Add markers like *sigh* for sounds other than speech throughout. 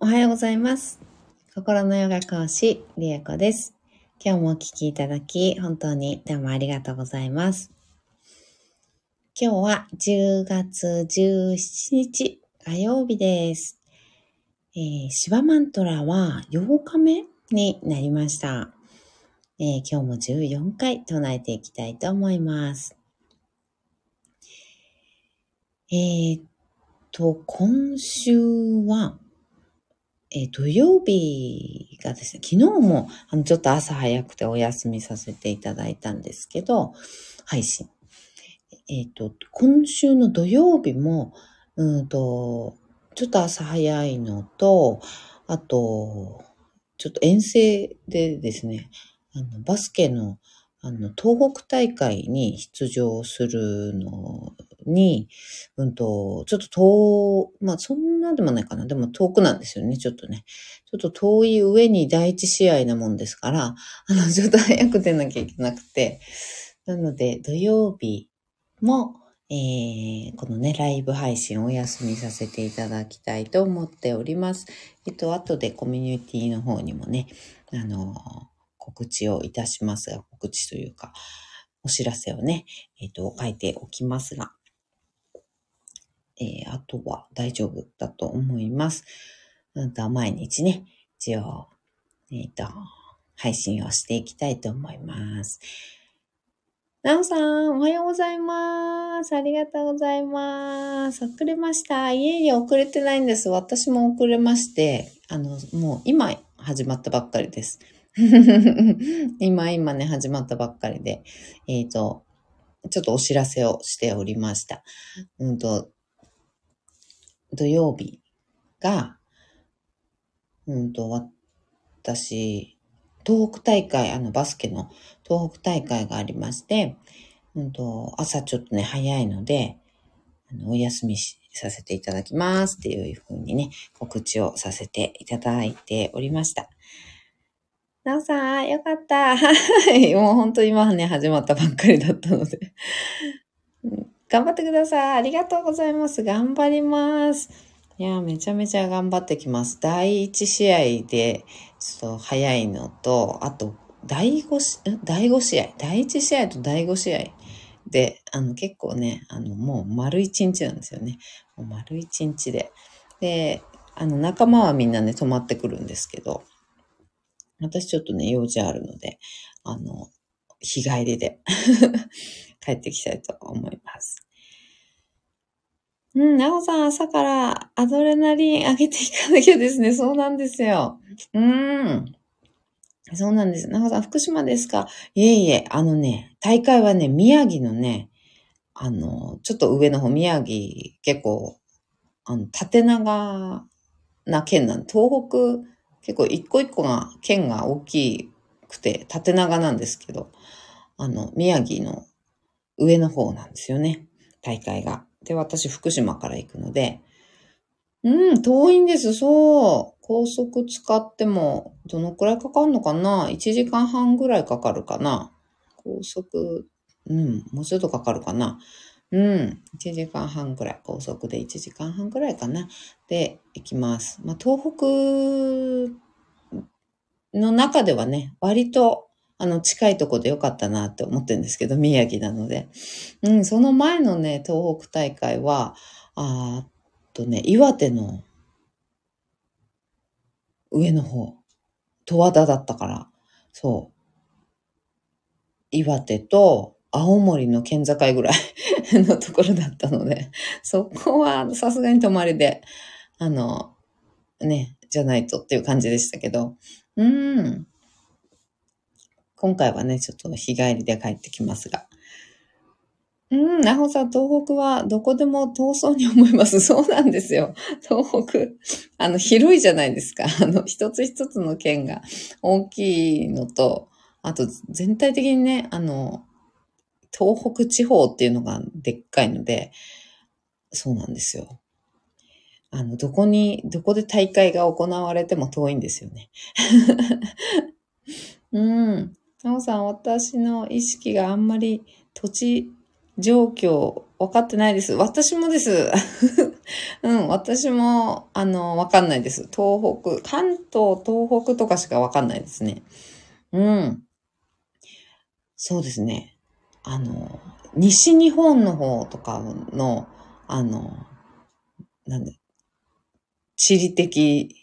おはようございます。心のヨガ講師、りえこです。今日もお聞きいただき、本当にどうもありがとうございます。今日は10月17日火曜日です。えー、シバマントラは8日目になりました。えー今日も14回唱えていきたいと思います。えーっと、今週は、えー土曜日がですね、昨日もあのちょっと朝早くてお休みさせていただいたんですけど、配信。えっ、と、今週の土曜日も、うんと、ちょっと朝早いのと、あと、ちょっと遠征でですね、あのバスケのあの東北大会に出場するのに、うんと、ちょっと遠、まあそんなでもないかな。でも遠くなんですよね、ちょっとね。ちょっと遠い上に第一試合なもんですから、*laughs* あの、ちょっと早く出なきゃいけなくて。なので、土曜日も、えー、このね、ライブ配信をお休みさせていただきたいと思っております。えっと、後でコミュニティの方にもね、あの、告知をいたしますが、告知というか、お知らせをね、えっと、書いておきますが、えー、あとは大丈夫だと思います。うんと、毎日ね、一応、えっ、と、配信をしていきたいと思います。なおさん、おはようございます。ありがとうございます。遅れました。いえいえ、遅れてないんです。私も遅れまして、あの、もう今始まったばっかりです。*laughs* 今、今ね、始まったばっかりで、えっ、と、ちょっとお知らせをしておりました。うんと、土曜日が、うんと、私、東北大会、あの、バスケの東北大会がありまして、うんと、朝ちょっとね、早いので、あのお休みしさせていただきますっていうふうにね、告知をさせていただいておりました。なおさん、よかった。*laughs* もう本当今ね、始まったばっかりだったので。頑張ってください。ありがとうございます。頑張ります。いや、めちゃめちゃ頑張ってきます。第1試合で、ちょっと早いのと、あと、第5し、ん第5試合？第1試合と第5試合で、あの、結構ね、あの、もう丸1日なんですよね。もう丸1日で。で、あの、仲間はみんなね、泊まってくるんですけど、私ちょっとね、用事あるので、あの、日帰りで帰ってきたいと思います。うん、なおさん、朝からアドレナリン上げていかなきゃですね。そうなんですよ。うん。そうなんです。なおさん、福島ですか？いえいえ、あのね、大会はね、宮城のね、あの、ちょっと上の方、宮城、結構、あの、縦長な県なん東北、結構一個一個が、県が大きくて、縦長なんですけど、あの、宮城の上の方なんですよね。大会が。で、私、福島から行くので、うん、遠いんです、そう。高速使っても、どのくらいかかるのかな ?1 時間半ぐらいかかるかな高速、うん、もうちょっとかかるかなうん、1時間半ぐらい。高速で1時間半ぐらいかなで、行きます。まあ、東北の中ではね、割と、あの、近いとこでよかったなって思ってるんですけど、宮城なので。うん、その前のね、東北大会は、あっとね、岩手の上の方、十和田だったから、そう。岩手と青森の県境ぐらい *laughs* のところだったので、そこはさすがに泊まりで、あの、ね、じゃないとっていう感じでしたけど、うん。今回はね、ちょっと日帰りで帰ってきますが。うん、なほさん、東北はどこでも遠そうに思います。*laughs* そうなんですよ。東北、あの、広いじゃないですか。*laughs* あの、一つ一つの県が大きいのと、あと、全体的にね、あの、東北地方っていうのがでっかいので、そうなんですよ。あの、どこに、どこで大会が行われても遠いんですよね。*laughs* うん。なおさん、私の意識があんまり土地状況分かってないです。私もです。*laughs* うん、私も、あの、分かんないです。東北、関東、東北とかしか分かんないですね。うん。そうですね。あの、西日本の方とかの、あの、なんで、地理的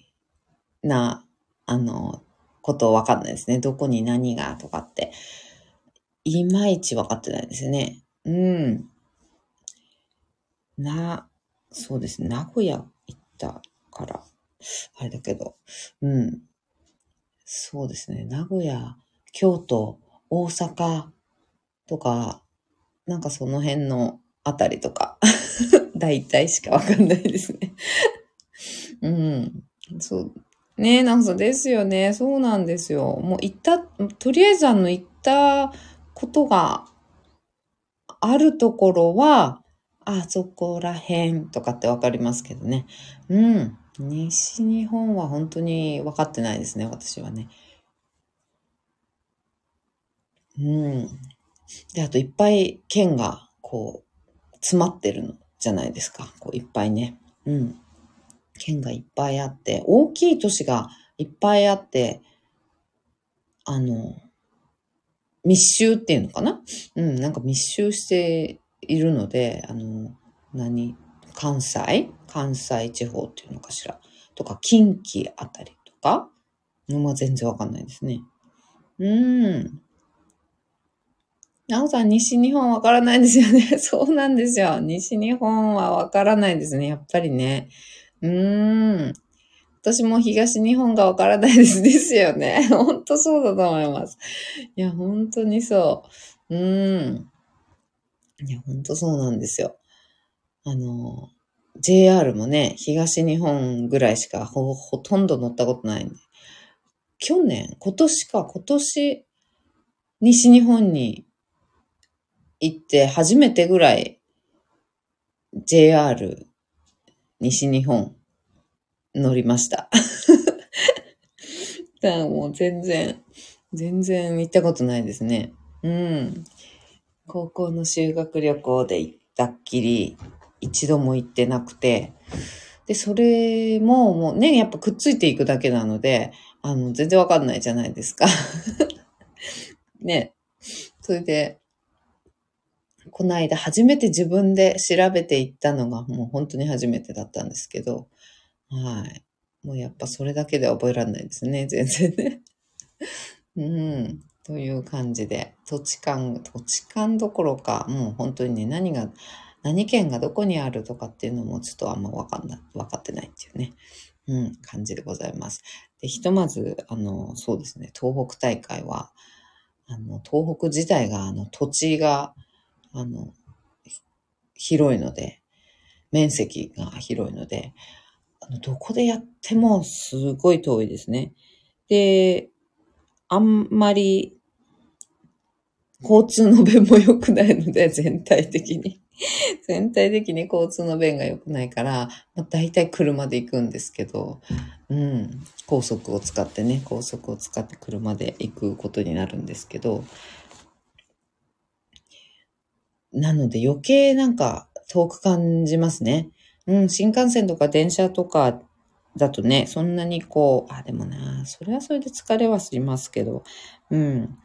な、あの、ことわかんないですね。どこに何がとかって。いまいちわかってないですね。うん。な、そうですね。名古屋行ったから、あれだけど、うん。そうですね。名古屋、京都、大阪とか、なんかその辺のあたりとか、*laughs* 大体しかわかんないですね。うん。そう。ねえ、なんかですよね。そうなんですよ。もう行った、とりあえずあの行ったことがあるところは、あそこら辺とかってわかりますけどね。うん。西日本は本当に分かってないですね、私はね。うん。で、あといっぱい県がこう、詰まってるのじゃないですか。こういっぱいね。うん。県がいっぱいあって、大きい都市がいっぱいあって、あの、密集っていうのかな？うん、なんか密集しているので、あの、何？関西？関西地方っていうのかしら？とか、近畿あたりとか？まあ、全然わかんないですね。うん。なおさん、西日本わからないですよね。*laughs* そうなんですよ。西日本はわからないですね。やっぱりね。うーん。私も東日本がわからないです。*laughs* ですよね。本当そうだと思います。いや、本当にそう。うーん。いや、本当そうなんですよ。あの、JR もね、東日本ぐらいしかほほとんど乗ったことないんで。去年、今年か、今年、西日本に行って初めてぐらい JR 西日本乗りました。*laughs* だからもう全然、全然行ったことないですね。うん。高校の修学旅行で行ったっきり、一度も行ってなくて、で、それももうね、やっぱくっついていくだけなので、あの、全然わかんないじゃないですか。*laughs* ね。それで、この間初めて自分で調べていったのがもう本当に初めてだったんですけど、はい。もうやっぱそれだけで覚えられないですね、*laughs* 全然ね。うん。という感じで、土地勘、土地勘どころか、もう本当にね、何が、何県がどこにあるとかっていうのもちょっとあんまわかんない、わかってないっていうね、うん、感じでございます。で、ひとまず、あの、そうですね、東北大会は、あの、東北自体が、あの、土地が、あの、広いので、面積が広いので、あのどこでやってもすごい遠いですね。で、あんまり交通の便も良くないので、*laughs* 全体的に。全体的に交通の便が良くないから、まあ、大体車で行くんですけど、うん、高速を使ってね、高速を使って車で行くことになるんですけど、なので余計なんか遠く感じますね。うん、新幹線とか電車とかだとね、そんなにこう、あ、でもな、それはそれで疲れはしますけど、うん。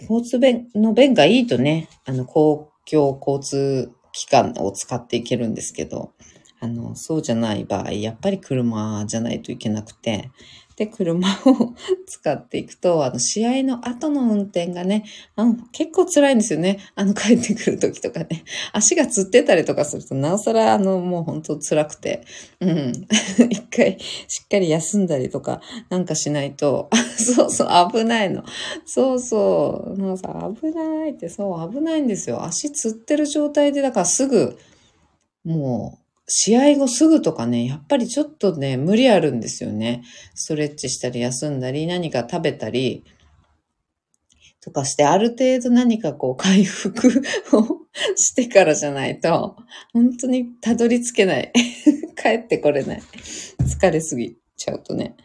交通便の便がいいとね、あの、公共交通機関を使っていけるんですけど、あの、そうじゃない場合、やっぱり車じゃないといけなくて、で、車を *laughs* 使っていくと、あの、試合の後の運転がね、あの結構辛いんですよね。あの、帰ってくる時とかね。足がつってたりとかすると、なおさら、あの、もう本当辛くて、うん。*laughs* 一回、しっかり休んだりとか、なんかしないと、*laughs* そうそう、危ないの。そうそう。もうさ、危ないって、そう、危ないんですよ。足つってる状態で、だからすぐ、もう、試合後すぐとかね、やっぱりちょっとね、無理あるんですよね。ストレッチしたり休んだり、何か食べたり、とかして、ある程度何かこう回復を *laughs* してからじゃないと、本当にたどり着けない。*laughs* 帰ってこれない。疲れすぎちゃうとね。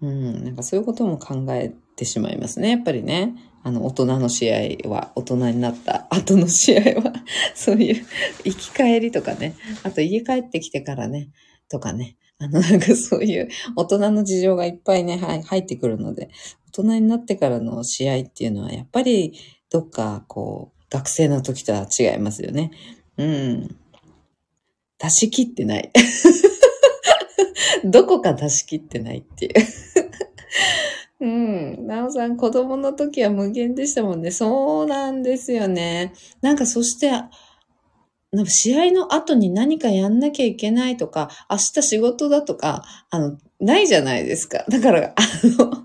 うん、なんかそういうことも考えてしまいますね、やっぱりね。あの、大人の試合は、大人になった後の試合は、*laughs* そういう行き帰りとかね、あと家帰ってきてからね、とかね、あの、なんかそういう大人の事情がいっぱいね、入ってくるので、大人になってからの試合っていうのは、やっぱりどっかこう、学生の時とは違いますよね。うん。出し切ってない。*laughs* どこか出し切ってないっていううん。なおさん、子供の時は無限でしたもんね。そうなんですよね。なんかそして、なんか試合の後に何かやんなきゃいけないとか、明日仕事だとか、あの、ないじゃないですか。だから、あの、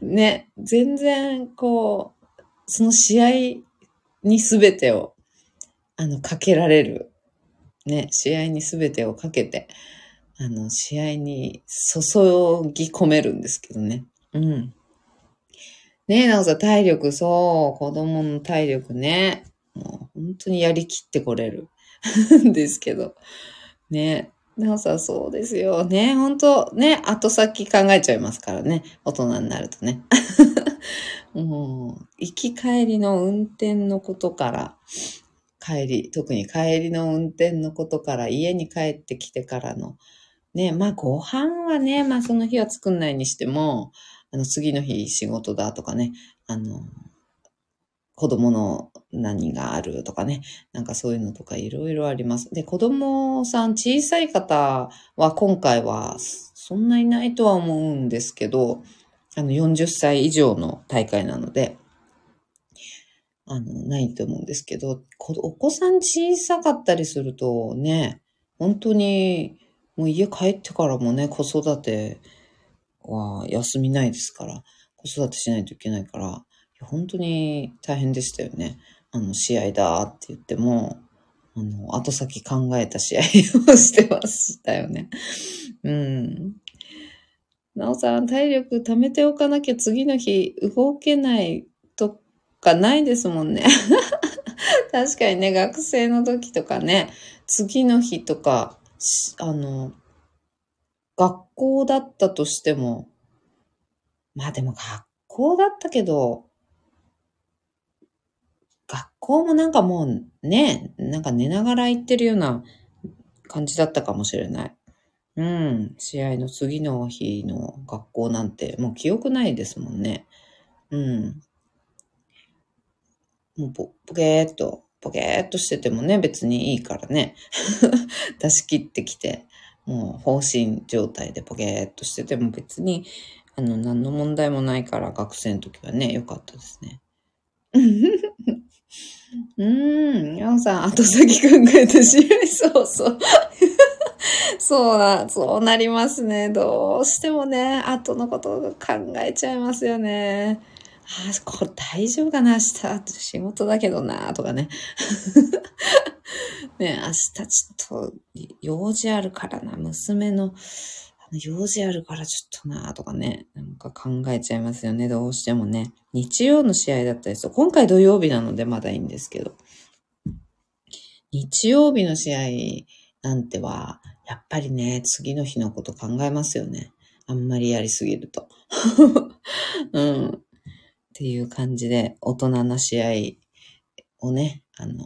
ね、全然、こう、その試合に全てを、あの、かけられる。ね、試合に全てをかけて、あの、試合に注ぎ込めるんですけどね。うん。ねえ、なおさん、体力、そう、子供の体力ね。もう本当にやりきってこれる *laughs* ですけど。ねえなおさん、そうですよ。ねえ本当ね、後先考えちゃいますからね。大人になるとね。*laughs* もう、行き帰りの運転のことから、帰り、特に帰りの運転のことから、家に帰ってきてからの、ね、まあ、ご飯はね、まあ、その日は作んないにしても、あの、次の日仕事だとかね、あの、子供の何があるとかね、なんかそういうのとかいろいろあります。で、子供さん小さい方は今回はそんないないとは思うんですけど、あの40歳以上の大会なので、あの、ないと思うんですけど、お子さん小さかったりするとね、本当にもう家帰ってからもね、子育ては休みないですから、子育てしないといけないから、本当に大変でしたよね。あの、試合だって言っても、あの、後先考えた試合をしてましたよね。うん。なおさん、体力貯めておかなきゃ次の日動けないとかないですもんね。*laughs* 確かにね、学生の時とかね、次の日とか、あの、学校だったとしても、まあでも学校だったけど、学校もなんかもうね、なんか寝ながら行ってるような感じだったかもしれない。うん。試合の次の日の学校なんてもう記憶ないですもんね。うん。もうポケーっと、ポケーっとしててもね、別にいいからね。*laughs* 出し切ってきて。もう放心状態でポケーっとしてても別に、あの、何の問題もないから学生の時はね、良かったですね。*laughs* うーん、ヤンさん、後先考えてしまいそうそう。*laughs* そうな、そうなりますね。どうしてもね、後のことを考えちゃいますよね。あ、これ大丈夫かな明日。仕事だけどな、とかね。*laughs* ね、明日ちょっと用事あるからな、娘の用事あるからちょっとな、とかね、なんか考えちゃいますよね、どうしてもね。日曜の試合だったりする。今回土曜日なのでまだいいんですけど。日曜日の試合なんては、やっぱりね、次の日のこと考えますよね。あんまりやりすぎると。*laughs* うん。っていう感じで、大人な試合をね、あの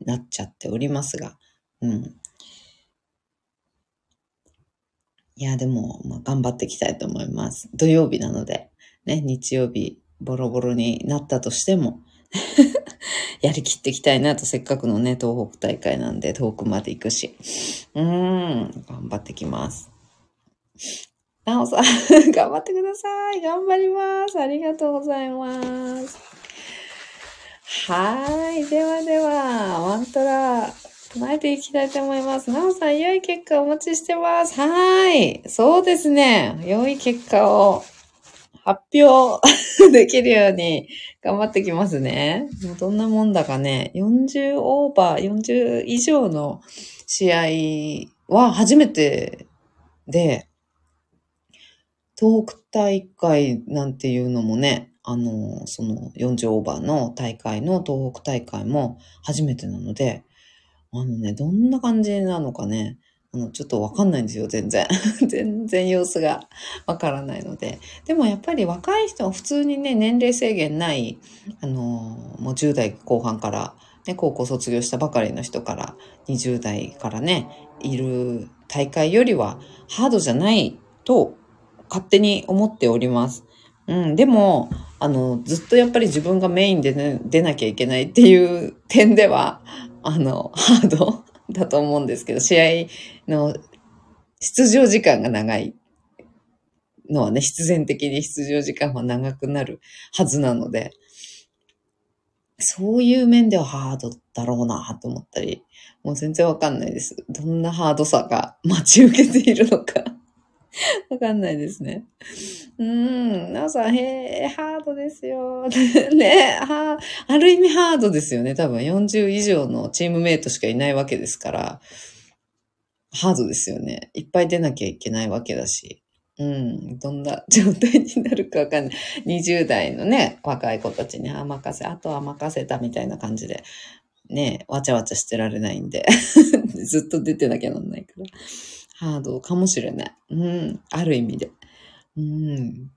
なっちゃっておりますが、うん。いや、でも、まあ、頑張っていきたいと思います。土曜日なので、ね、日曜日、ボロボロになったとしても *laughs* やりきっていきたいなと、せっかくのね、東北大会なんで、遠くまで行くし。うーん、頑張ってきます。なおさん、*laughs* 頑張ってください。頑張ります。ありがとうございます。はい。ではでは、ワントラ、唱えていきたいと思います。なおさん、良い結果お待ちしてます。はい。そうですね。良い結果を発表 *laughs* できるように頑張ってきますね。もうどんなもんだかね。40オーバー、40以上の試合は初めてで、東北大会なんていうのもね、あの、その40オーバーの大会の東北大会も初めてなので、あのね、どんな感じなのかね、あの、ちょっとわかんないんですよ、全然。*laughs* 全然様子がわからないので。でもやっぱり若い人は普通にね、年齢制限ない、あの、もう10代後半から、ね、高校卒業したばかりの人から、20代からね、いる大会よりはハードじゃないと勝手に思っております。うん、でも、あの、ずっとやっぱり自分がメインで、ね、出なきゃいけないっていう点では、*laughs* あの、ハード *laughs* だと思うんですけど、試合の出場時間が長いのはね、必然的に出場時間は長くなるはずなので、そういう面ではハードだろうなと思ったり、もう全然わかんないです。どんなハードさが待ち受けているのか *laughs* わかんないですね。うん、なおさん、へえ、ハードですよ。*laughs* ね、は、ある意味ハードですよね。多分40以上のチームメイトしかいないわけですから、ハードですよね。いっぱい出なきゃいけないわけだし。うん、どんな状態になるかわかんない。20代のね、若い子たちに、あ、任せ、あとは任せたみたいな感じで、ね、わちゃわちゃしてられないんで、*laughs* ずっと出てなきゃなんないから。ハードかもしれない。うん、ある意味で。うん。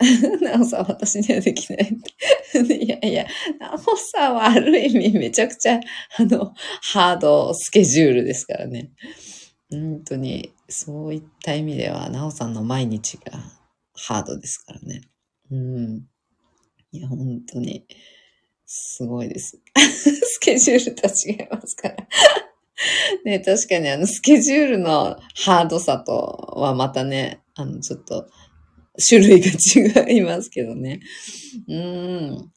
*laughs* なおさん、私にはできないいやいや、なおさんはある意味めちゃくちゃ、あの、ハードスケジュールですからね。本当に、そういった意味では、なおさんの毎日がハードですからね。うん。いや、本当に、すごいです。*laughs* スケジュールと違いますから。ね、確かにあの、スケジュールのハードさとはまたね、あの、ちょっと、種類が違いますけどね。うん。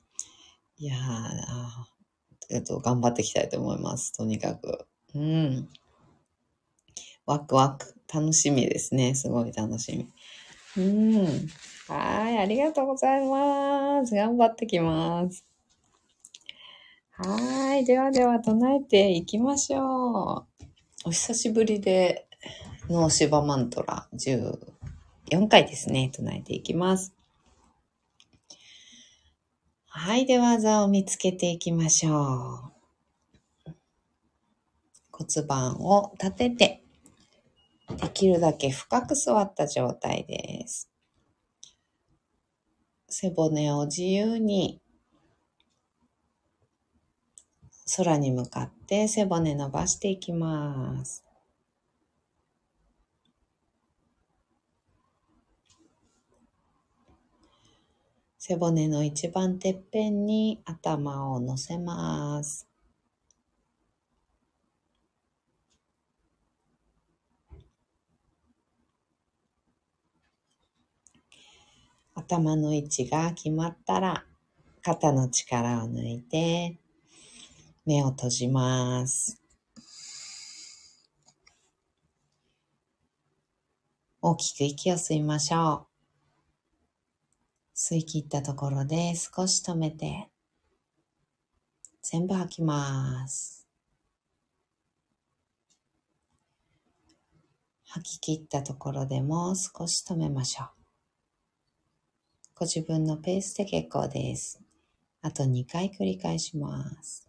いやー、えっと、頑張っていきたいと思います。とにかく。うん。ワクワク。楽しみですね。すごい楽しみ。うん。はい。ありがとうございます。頑張ってきます。はい。ではでは唱えていきましょう。お久しぶりで、ノーシバマントラ14回ですね。唱えていきます。はい。では、座を見つけていきましょう。骨盤を立てて、できるだけ深く座った状態です。背骨を自由に空に向かって背骨伸ばしていきます。背骨の一番てっぺんに頭を乗せます。頭の位置が決まったら肩の力を抜いて目を閉じます。大きく息を吸いましょう。吸い切ったところで少し止めて、全部吐きます。吐き切ったところでも少し止めましょう。ご自分のペースで結構です。あと2回繰り返します。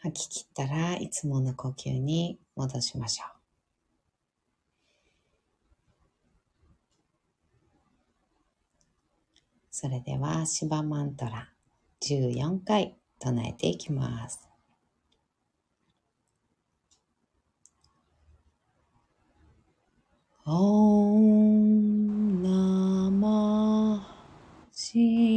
吐き切ったらいつもの呼吸に戻しましょう。それでは、シバマントラ14回唱えていきます。オンナマシ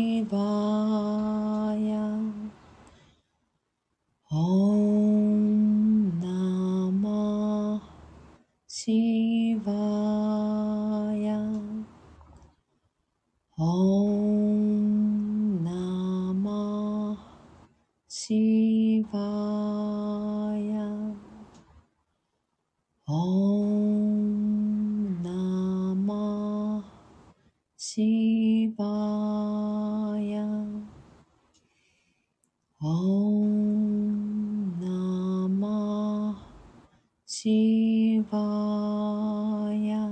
シバヤ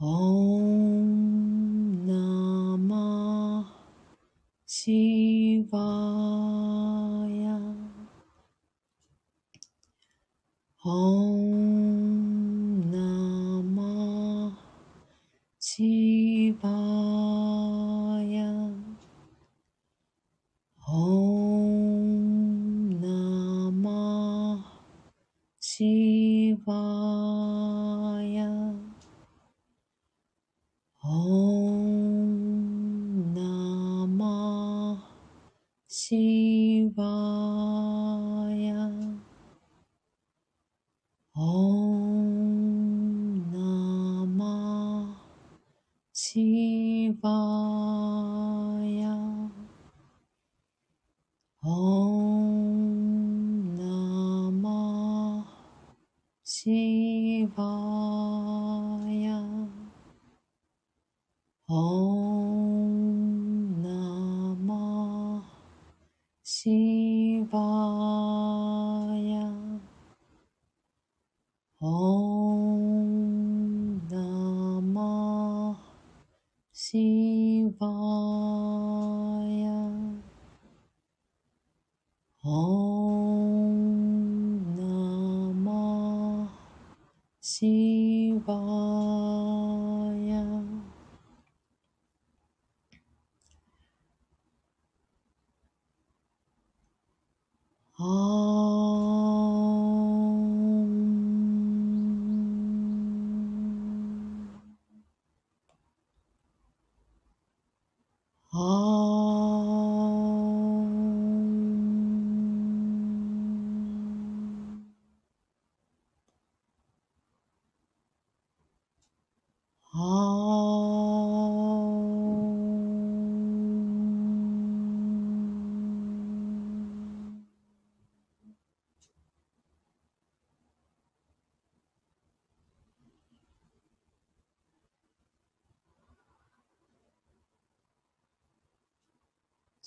オンナマシバヤ希望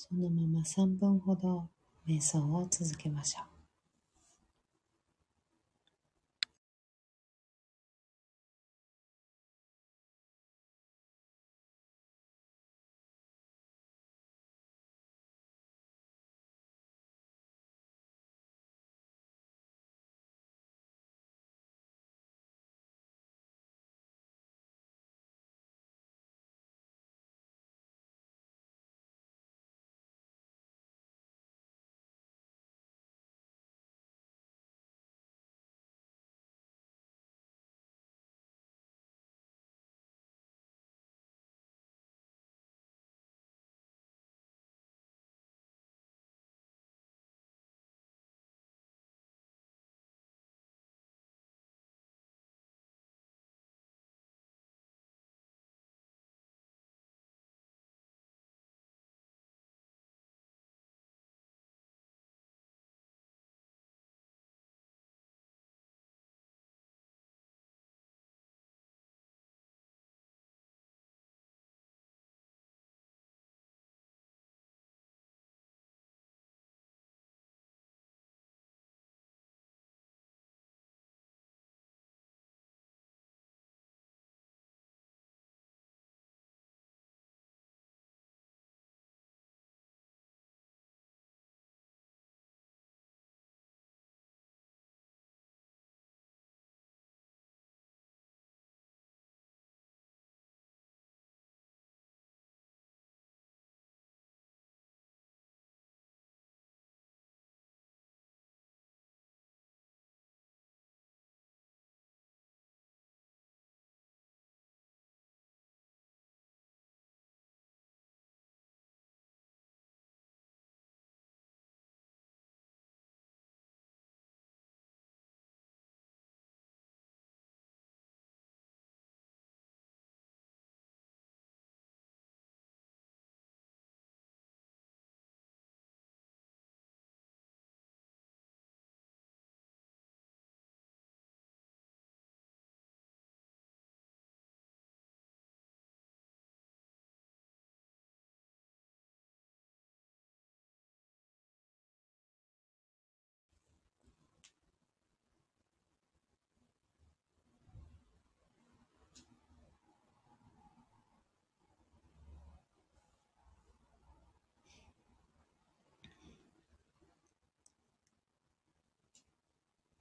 そのまま3分ほど瞑想を続けましょう。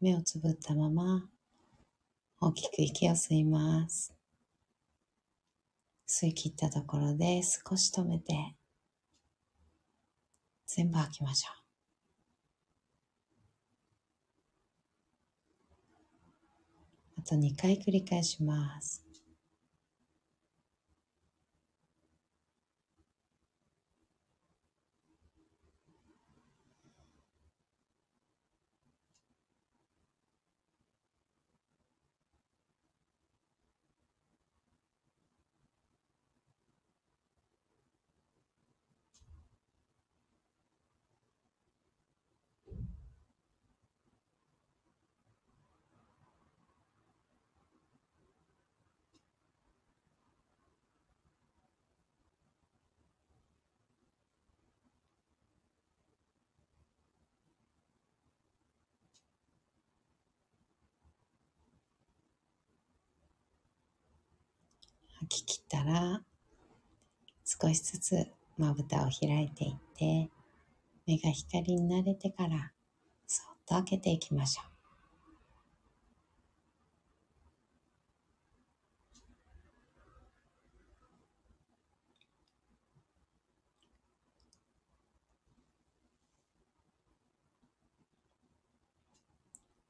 目をつぶったまま大きく息を吸います。吸い切ったところで少し止めて全部吐きましょう。あと2回繰り返します。吐き切ったら、少しずつまぶたを開いていって、目が光に慣れてから、そっと開けていきましょう。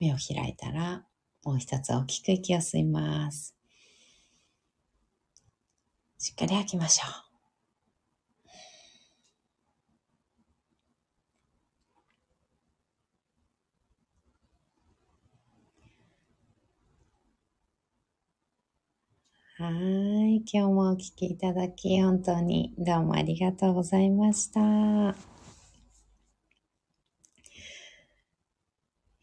目を開いたら、もう一つ大きく息を吸います。しっかり吐きましょう。はい。今日もお聴きいただき、本当にどうもありがとうございました。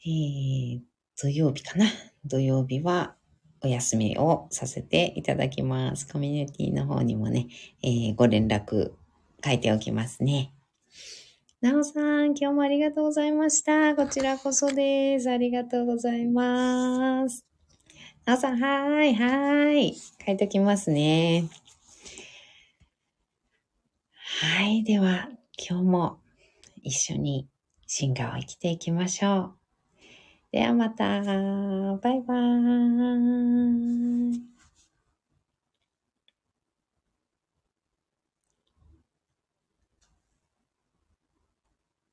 えー、土曜日かな？土曜日はお休みをさせていただきます。コミュニティの方にもね、えー、ご連絡書いておきますね。なおさん、今日もありがとうございました。こちらこそです。ありがとうございます。なおさん、はーい、はーい。書いておきますね。はい。では、今日も一緒に進化を生きていきましょう。ではまた。バイバーイ。